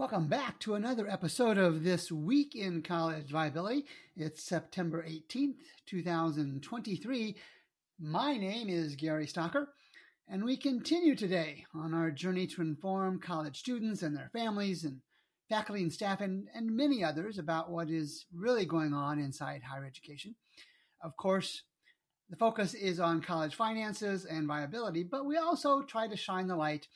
Welcome back to another episode of This Week in College Viability. It's September 18th, 2023. My name is Gary Stocker, and we continue today on our journey to inform college students and their families and faculty and staff and, and many others about what is really going on inside higher education. Of course, the focus is on college finances and viability, but we also try to shine the light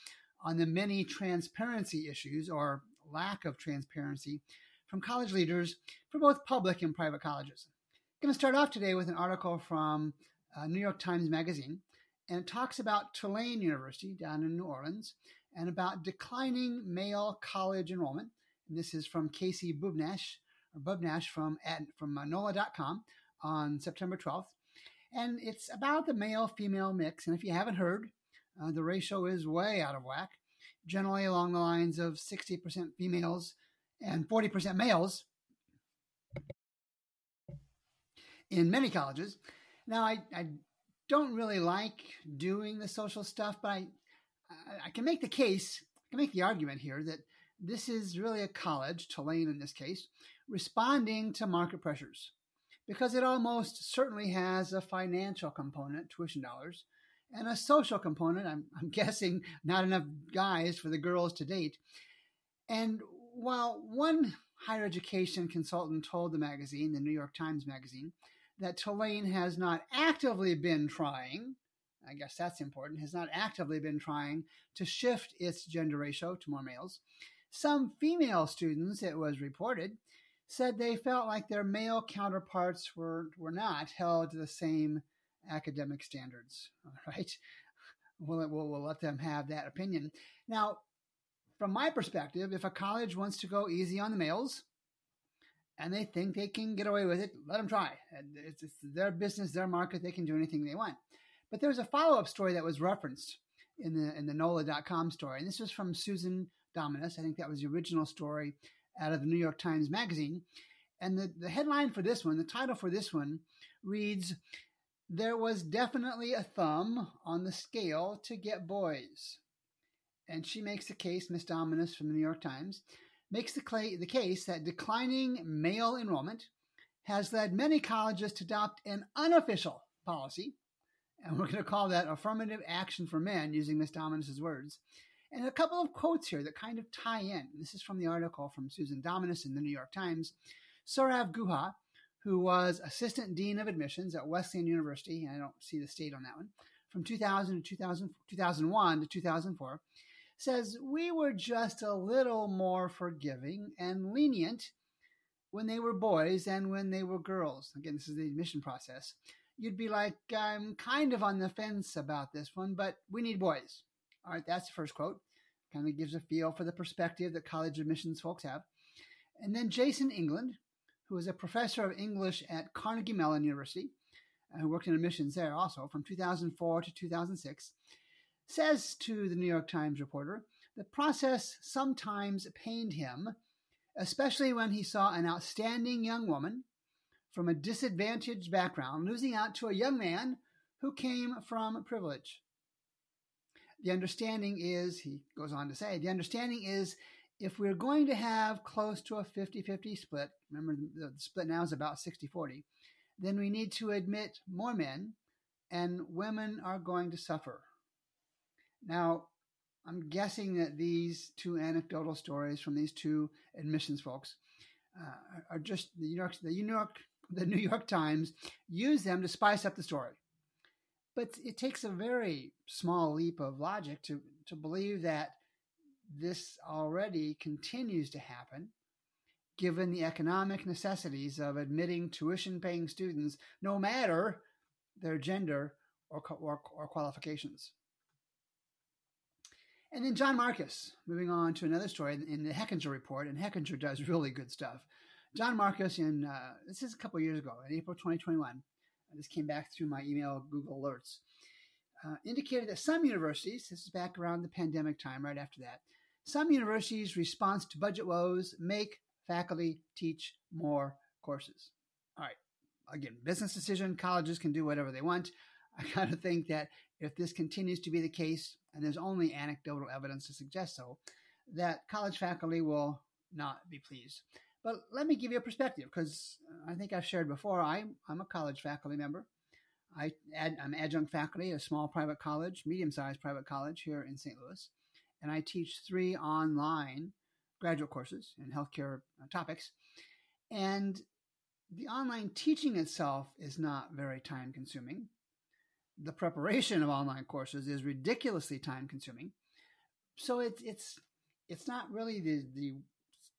on the many transparency issues or lack of transparency from college leaders for both public and private colleges. I'm going to start off today with an article from uh, New York Times Magazine, and it talks about Tulane University down in New Orleans and about declining male college enrollment. And this is from Kasey Bubnash or Bubnash from at, from NOLA.com on September 12th. And it's about the male female mix. And if you haven't heard, uh, the ratio is way out of whack, generally along the lines of 60% females and 40% males in many colleges. Now, I, I don't really like doing the social stuff, but I, I can make the case, I can make the argument here that this is really a college, Tulane in this case, responding to market pressures because it almost certainly has a financial component, tuition dollars, and a social component. I'm, I'm guessing not enough guys for the girls to date. And while one higher education consultant told the magazine, the New York Times magazine, that Tulane has not actively been trying, I guess that's important, has not actively been trying to shift its gender ratio to more males. Some female students, it was reported, said they felt like their male counterparts were, were not held to the same academic standards. All right. We'll, we'll, we'll let them have that opinion. Now, from my perspective, if a college wants to go easy on the males and they think they can get away with it, let them try. It's, it's their business, their market. They can do anything they want. But there was a follow up story that was referenced in the in the NOLA.com story. And this was from Susan Dominus. I think that was the original story out of the New York Times Magazine. And the, the headline for this one, the title for this one reads there was definitely a thumb on the scale to get boys. And she makes the case, Miss Dominus from the New York Times, makes the, cl- the case that declining male enrollment has led many colleges to adopt an unofficial policy, and we're going to call that affirmative action for men, using Miss Dominus's words. And a couple of quotes here that kind of tie in. This is from the article from Susan Dominus in the New York Times. Sourav Guha, who was assistant dean of admissions at Wesleyan University. I don't see the state on that one. From 2000 to 2000, 2001 to 2004, says we were just a little more forgiving and lenient when they were boys and when they were girls. Again, this is the admission process. You'd be like, I'm kind of on the fence about this one, but we need boys. All right, that's the first quote. Kind of gives a feel for the perspective that college admissions folks have. And then Jason England, who was a professor of English at Carnegie Mellon University, uh, who worked in admissions there also from 2004 to 2006, says to the New York Times reporter, the process sometimes pained him, especially when he saw an outstanding young woman from a disadvantaged background losing out to a young man who came from privilege. The understanding is, he goes on to say, the understanding is if we're going to have close to a 50 50 split, remember the split now is about 60 40, then we need to admit more men and women are going to suffer. Now, I'm guessing that these two anecdotal stories from these two admissions folks uh, are just the New York, the New York, the New York Times use them to spice up the story. But it takes a very small leap of logic to to believe that this already continues to happen given the economic necessities of admitting tuition paying students, no matter their gender or, or, or, qualifications. And then Jon Marcus, moving on to another story in the Hechinger report, and Hechinger does really good stuff. Jon Marcus, in uh, this is a couple years ago, in April 2021, this came back through my email Google Alerts, uh, indicated that some universities, this is back around the pandemic time, right after that, some universities' response to budget woes make faculty teach more courses. All right, again, business decision, colleges can do whatever they want. I kind of think that if this continues to be the case, and there's only anecdotal evidence to suggest so, that college faculty will not be pleased. But let me give you a perspective because I think I've shared before. I'm, I'm a college faculty member. I am adjunct faculty at a small private college, medium sized private college here in St. Louis, and I teach three online graduate courses in healthcare uh, topics. And the online teaching itself is not very time consuming. The preparation of online courses is ridiculously time consuming. So it's it's it's not really the, the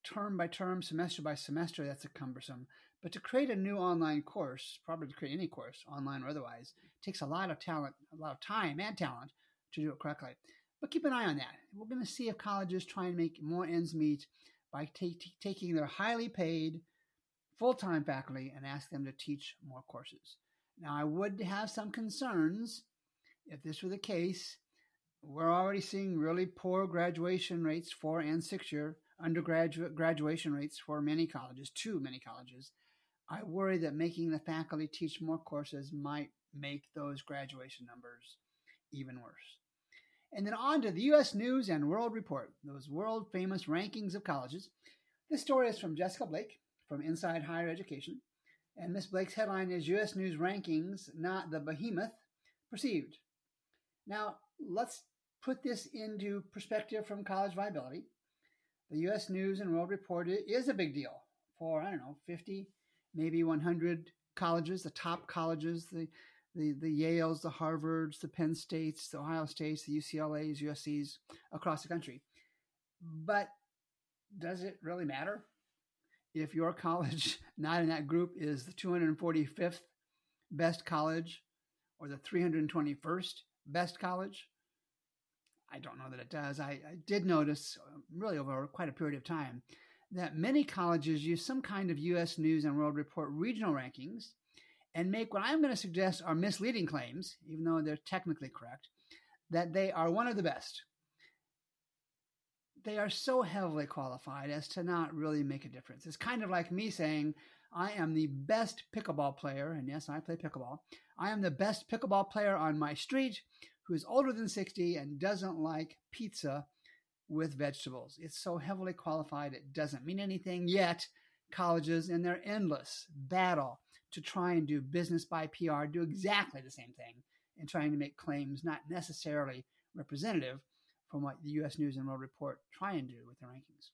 term by term, semester by semester that's a cumbersome. But to create a new online course, probably to create any course, online or otherwise, takes a lot of talent, a lot of time and talent to do it correctly. But keep an eye on that. We're going to see if colleges try and make more ends meet by t- t- taking their highly paid, full time faculty and ask them to teach more courses. Now, I would have some concerns if this were the case. We're already seeing really poor graduation rates for and six year undergraduate graduation rates for many colleges, too many colleges. I worry that making the faculty teach more courses might make those graduation numbers even worse. And then on to the U.S. News and World Report, those world famous rankings of colleges. This story is from Jessica Blake from Inside Higher Education. And Miss Blake's headline is U.S. News Rankings, Not the Behemoth Perceived. Now, let's put this into perspective from college viability. The U.S. News and World Report is a big deal for, I don't know, 50, maybe 100 colleges, the top colleges, the the the Yales, the Harvards, the Penn States, the Ohio States, the UCLA's, USC's across the country. But does it really matter if your college not in that group is the 245th best college or the 321st best college? I don't know that it does. I, I did notice, uh, really over quite a period of time, that many colleges use some kind of U.S. News and World Report regional rankings and make what I'm going to suggest are misleading claims, even though they're technically correct, that they are one of the best. They are so heavily qualified as to not really make a difference. It's kind of like me saying, I am the best pickleball player, and yes, I play pickleball. I am the best pickleball player on my street who is older than 60 and doesn't like pizza with vegetables. It's so heavily qualified, it doesn't mean anything yet. Colleges, in their endless battle to try and do business by PR, do exactly the same thing in trying to make claims not necessarily representative from what the U.S. News and World Report try and do with their rankings.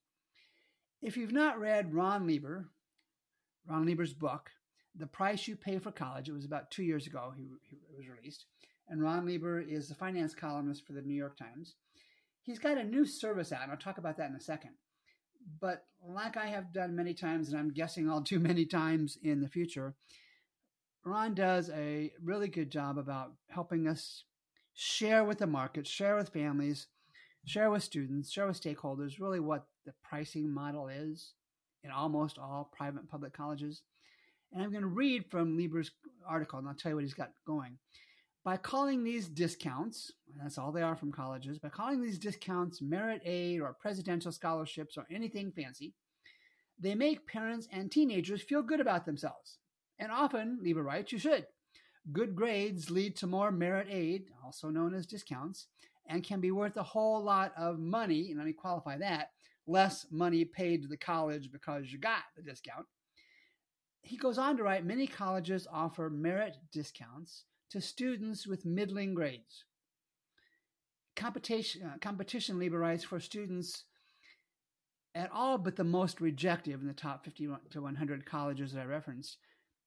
If you've not read Ron Lieber, Ron Lieber's book, The Price You Pay for College, it was about two years ago he, he was released, and Ron Lieber is the finance columnist for the New York Times. He's got a new service out, and I'll talk about that in a second. But like I have done many times, and I'm guessing I'll do many times in the future, Ron does a really good job about helping us share with the market, share with families, share with students, share with stakeholders really what the pricing model is in almost all private public colleges. And I'm going to read from Lieber's article, and I'll tell you what he's got going. By calling these discounts, that's all they are from colleges, by calling these discounts merit aid or presidential scholarships or anything fancy, they make parents and teenagers feel good about themselves. And often, Lieber writes, you should. Good grades lead to more merit aid, also known as discounts, and can be worth a whole lot of money, and let me qualify that, less money paid to the college because you got the discount. He goes on to write many colleges offer merit discounts to students with middling grades. Competition, uh, competition writes for students at all but the most rejective in the top 50 to 100 colleges that I referenced.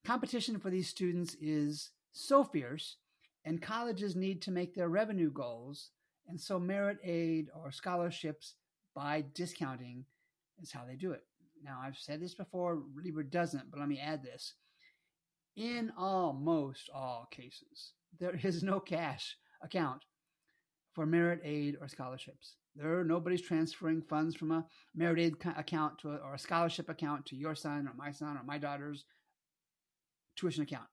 Competition for these students is so fierce, and colleges need to make their revenue goals, and so merit aid or scholarships by discounting is how they do it. Now, I've said this before, Lieber doesn't, but let me add this. In almost all cases, there is no cash account for merit aid or scholarships. There, are nobody's transferring funds from a merit aid account to a, or a scholarship account to your son or my son or my daughter's tuition account.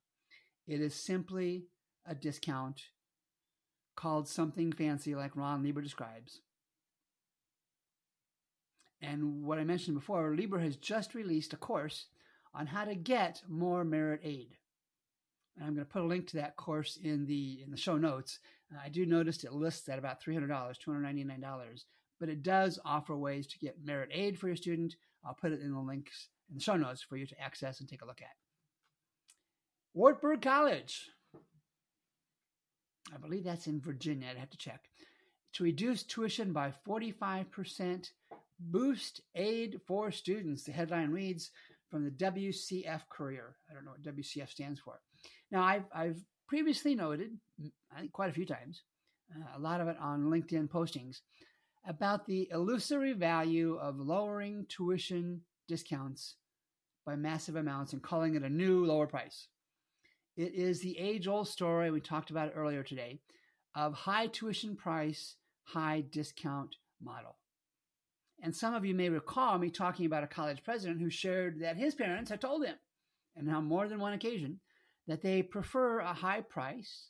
It is simply a discount called something fancy, like Ron Lieber describes. And what I mentioned before, Lieber has just released a course on how to get more merit aid. And I'm going to put a link to that course in the in the show notes. Uh, I do notice it lists at about $300, $299, but it does offer ways to get merit aid for your student. I'll put it in the links in the show notes for you to access and take a look at. Wartburg College. I believe that's in Virginia. I'd have to check. To reduce tuition by 45%, boost aid for students. The headline reads from the WCF Courier. I don't know what WCF stands for. Now, I've, I've previously noted, I think quite a few times, uh, a lot of it on LinkedIn postings, about the illusory value of lowering tuition discounts by massive amounts and calling it a new lower price. It is the age old story, we talked about earlier today, of high tuition price, high discount model. And some of you may recall me talking about a college president who shared that his parents had told him, and on more than one occasion, that they prefer a high price,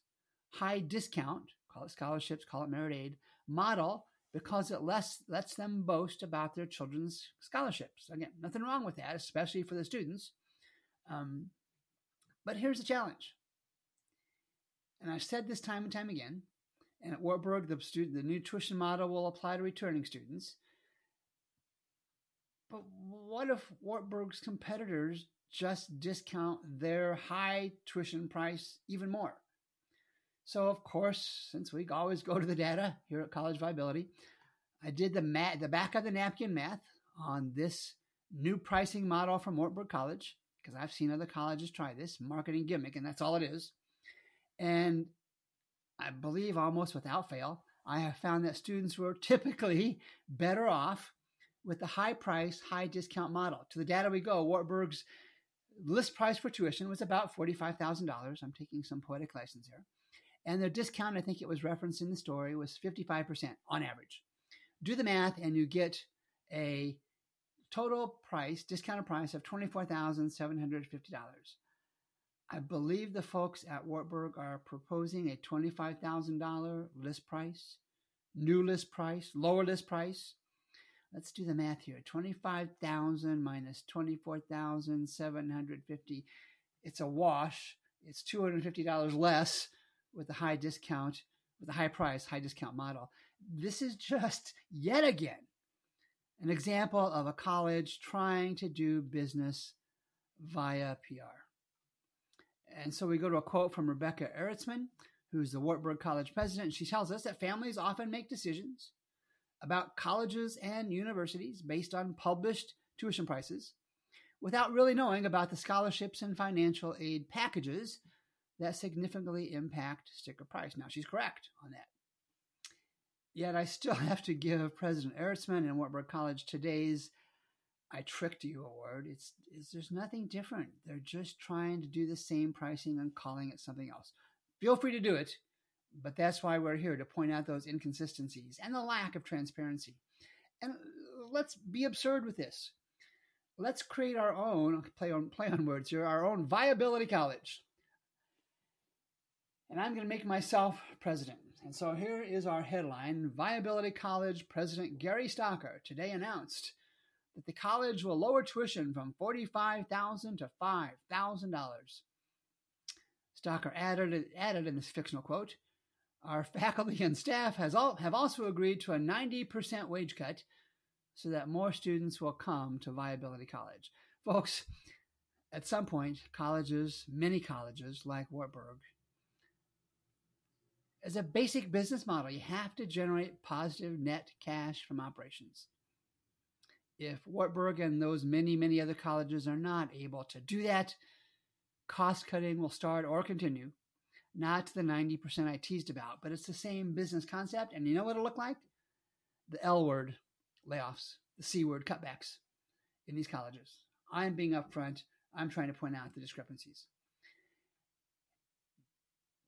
high discount, call it scholarships, call it merit aid, model because it less, lets them boast about their children's scholarships. Again, nothing wrong with that, especially for the students. Um, but here's the challenge. And I've said this time and time again. And at Wartburg, the, student, the new tuition model will apply to returning students. But what if Wartburg's competitors just discount their high tuition price even more? So, of course, since we always go to the data here at College Viability, I did the math, the back of the napkin math on this new pricing model from Wartburg College because I've seen other colleges try this marketing gimmick, and that's all it is. And I believe almost without fail, I have found that students were typically better off with the high price, high discount model. To the data we go, Wartburg's list price for tuition was about $45,000. I'm taking some poetic license here. And their discount, I think it was referenced in the story, was 55% on average. Do the math, and you get a total price, discounted price of $24,750. I believe the folks at Wartburg are proposing a $25,000 list price, new list price, lower list price. Let's do the math here. 25,000 minus 24,750. It's a wash. It's $250 less with the high discount, with the high price, high discount model. This is just yet again an example of a college trying to do business via PR. And so we go to a quote from Rebecca Ehretsman, who's the Wartburg College president. She tells us that families often make decisions about colleges and universities based on published tuition prices without really knowing about the scholarships and financial aid packages that significantly impact sticker price. Now, she's correct on that. Yet I still have to give President Ehretsman and Wartburg College today's I tricked you award. It's, it's there's nothing different. They're just trying to do the same pricing and calling it something else. Feel free to do it, but that's why we're here to point out those inconsistencies and the lack of transparency. And let's be absurd with this. Let's create our own play on play on words here, our own viability college. And I'm going to make myself president. And so here is our headline Viability College President Gary Stocker today announced that the college will lower tuition from $45,000 to $5,000. Stocker added, added in this fictional quote Our faculty and staff has all, have also agreed to a 90% wage cut so that more students will come to Viability College. Folks, at some point, colleges, many colleges like Wartburg, as a basic business model, you have to generate positive net cash from operations. If Wartburg and those many, many other colleges are not able to do that, cost cutting will start or continue. Not the 90% I teased about, but it's the same business concept. And you know what it'll look like? The L word layoffs, the C word cutbacks in these colleges. I'm being upfront. I'm trying to point out the discrepancies.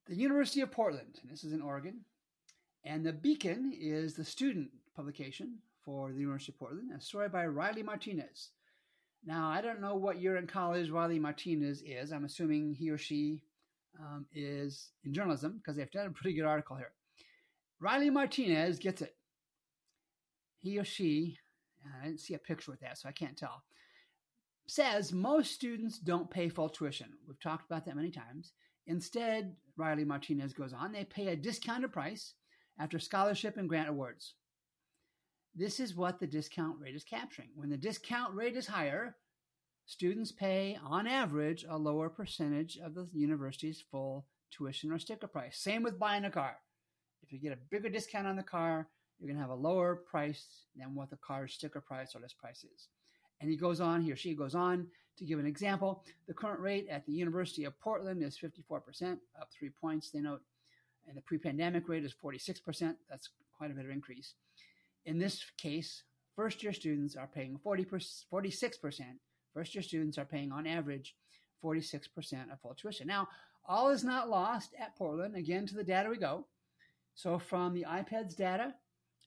The University of Portland, and this is in Oregon, and the Beacon is the student publication for the University of Portland, a story by Riley Martinez. Now, I don't know what year in college Riley Martinez is. I'm assuming he or she um, is in journalism because they've done a pretty good article here. Riley Martinez gets it. He or she, I didn't see a picture with that, so I can't tell, says most students don't pay full tuition. We've talked about that many times. Instead, Riley Martinez goes on, they pay a discounted price after scholarship and grant awards. this is what the discount rate is capturing. When the discount rate is higher, students pay, on average, a lower percentage of the university's full tuition or sticker price. Same with buying a car. If you get a bigger discount on the car, you're going to have a lower price than what the car's sticker price or list price is. And he goes on, he or she goes on to give an example. The current rate at the University of Portland is 54%, up three points, they note. And the pre pandemic rate is 46%. That's quite a bit of increase. In this case, first year students are paying 40 46%. First year students are paying on average 46% of full tuition. Now, all is not lost at Portland. Again, to the data we go. So, from the IPEDS data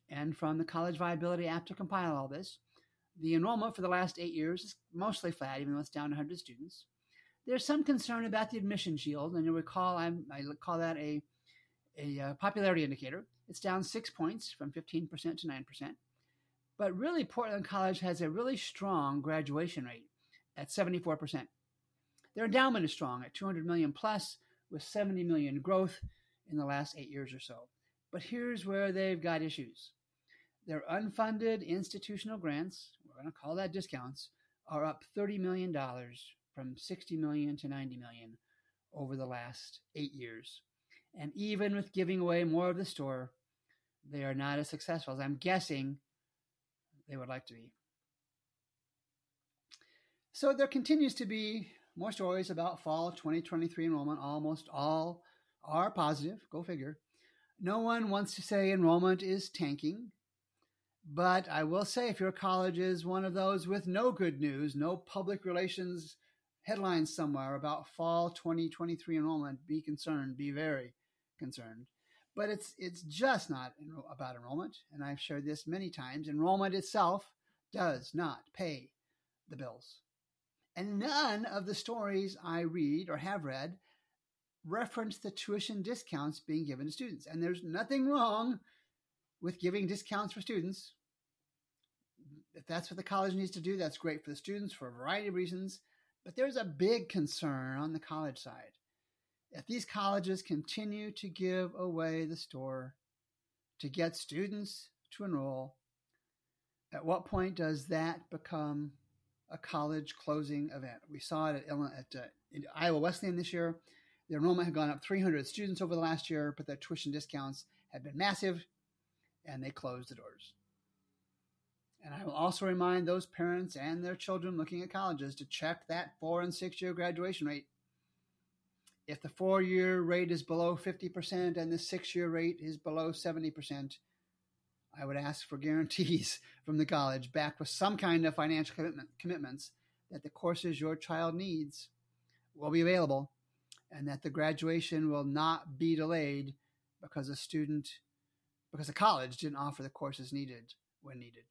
and from the College Viability app to compile all this, the enrollment for the last eight years is mostly flat, even though it's down 100 students. There's some concern about the admissions yield, and you'll recall I'm, i call that a, a uh, popularity indicator. It's down six points from 15% to 9%. But really, Portland College has a really strong graduation rate at 74%. Their endowment is strong at 200 million plus, with 70 million growth in the last eight years or so. But here's where they've got issues. Their unfunded institutional grants, we're going to call that discounts, are up $30 million from 60 million to 90 million over the last eight years. And even with giving away more of the store, they are not as successful as I'm guessing they would like to be. So there continues to be more stories about fall 2023 enrollment. Almost all are positive, go figure. No one wants to say enrollment is tanking. But I will say, if your college is one of those with no good news, no public relations headlines somewhere about fall 2023 enrollment, be concerned, be very concerned. But it's it's just not about enrollment, and I've shared this many times. Enrollment itself does not pay the bills, and none of the stories I read or have read reference the tuition discounts being given to students. And there's nothing wrong with giving discounts for students. If that's what the college needs to do, that's great for the students for a variety of reasons. But there's a big concern on the college side if these colleges continue to give away the store to get students to enroll, at what point does that become a college closing event? We saw it at, at uh, Iowa Wesleyan this year. The enrollment had gone up 300 students over the last year, but their tuition discounts had been massive, and they closed the doors. And I will also remind those parents and their children looking at colleges to check that four and six year graduation rate if the four year rate is below 50% and the six year rate is below 70%, I would ask for guarantees from the college backed with some kind of financial commitment, commitments that the courses your child needs will be available and that the graduation will not be delayed because a student, because the college didn't offer the courses needed when needed.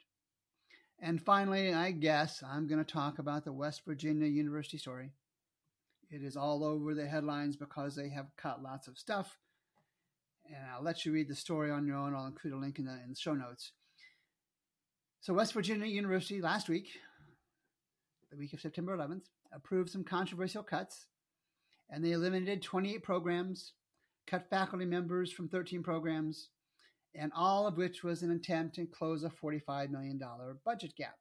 And finally, I guess I'm going to talk about the West Virginia University story. It is all over the headlines because they have cut lots of stuff. And I'll let you read the story on your own. I'll include a link in the, in the show notes. So, West Virginia University last week, the week of September 11th, approved some controversial cuts, and they eliminated 28 programs, cut faculty members from 13 programs, and all of which was an attempt to close a $45 million budget gap.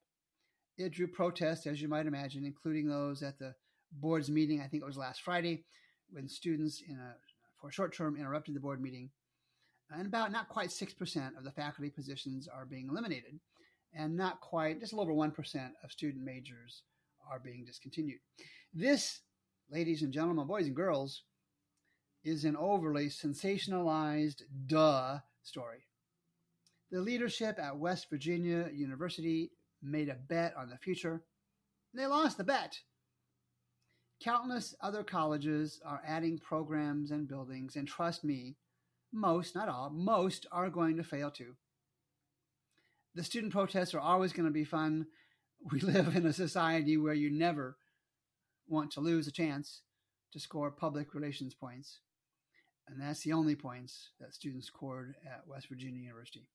It drew protests, as you might imagine, including those at the board's meeting. I think it was last Friday when students in a for short term interrupted the board meeting. And about not quite 6% of the faculty positions are being eliminated, and not quite, just a little over 1% of student majors are being discontinued. This, ladies and gentlemen, boys and girls, is an overly sensationalized duh story. The leadership at West Virginia University made a bet on the future. They lost the bet Countless other colleges are adding programs and buildings, and trust me, most, not all, most are going to fail too. The student protests are always going to be fun. We live in a society where you never want to lose a chance to score public relations points. And that's the only points that students scored at West Virginia University.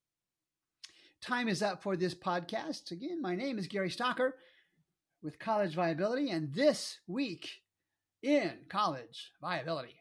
Time is up for this podcast. Again, my name is Gary Stocker with college viability, and this week in college viability.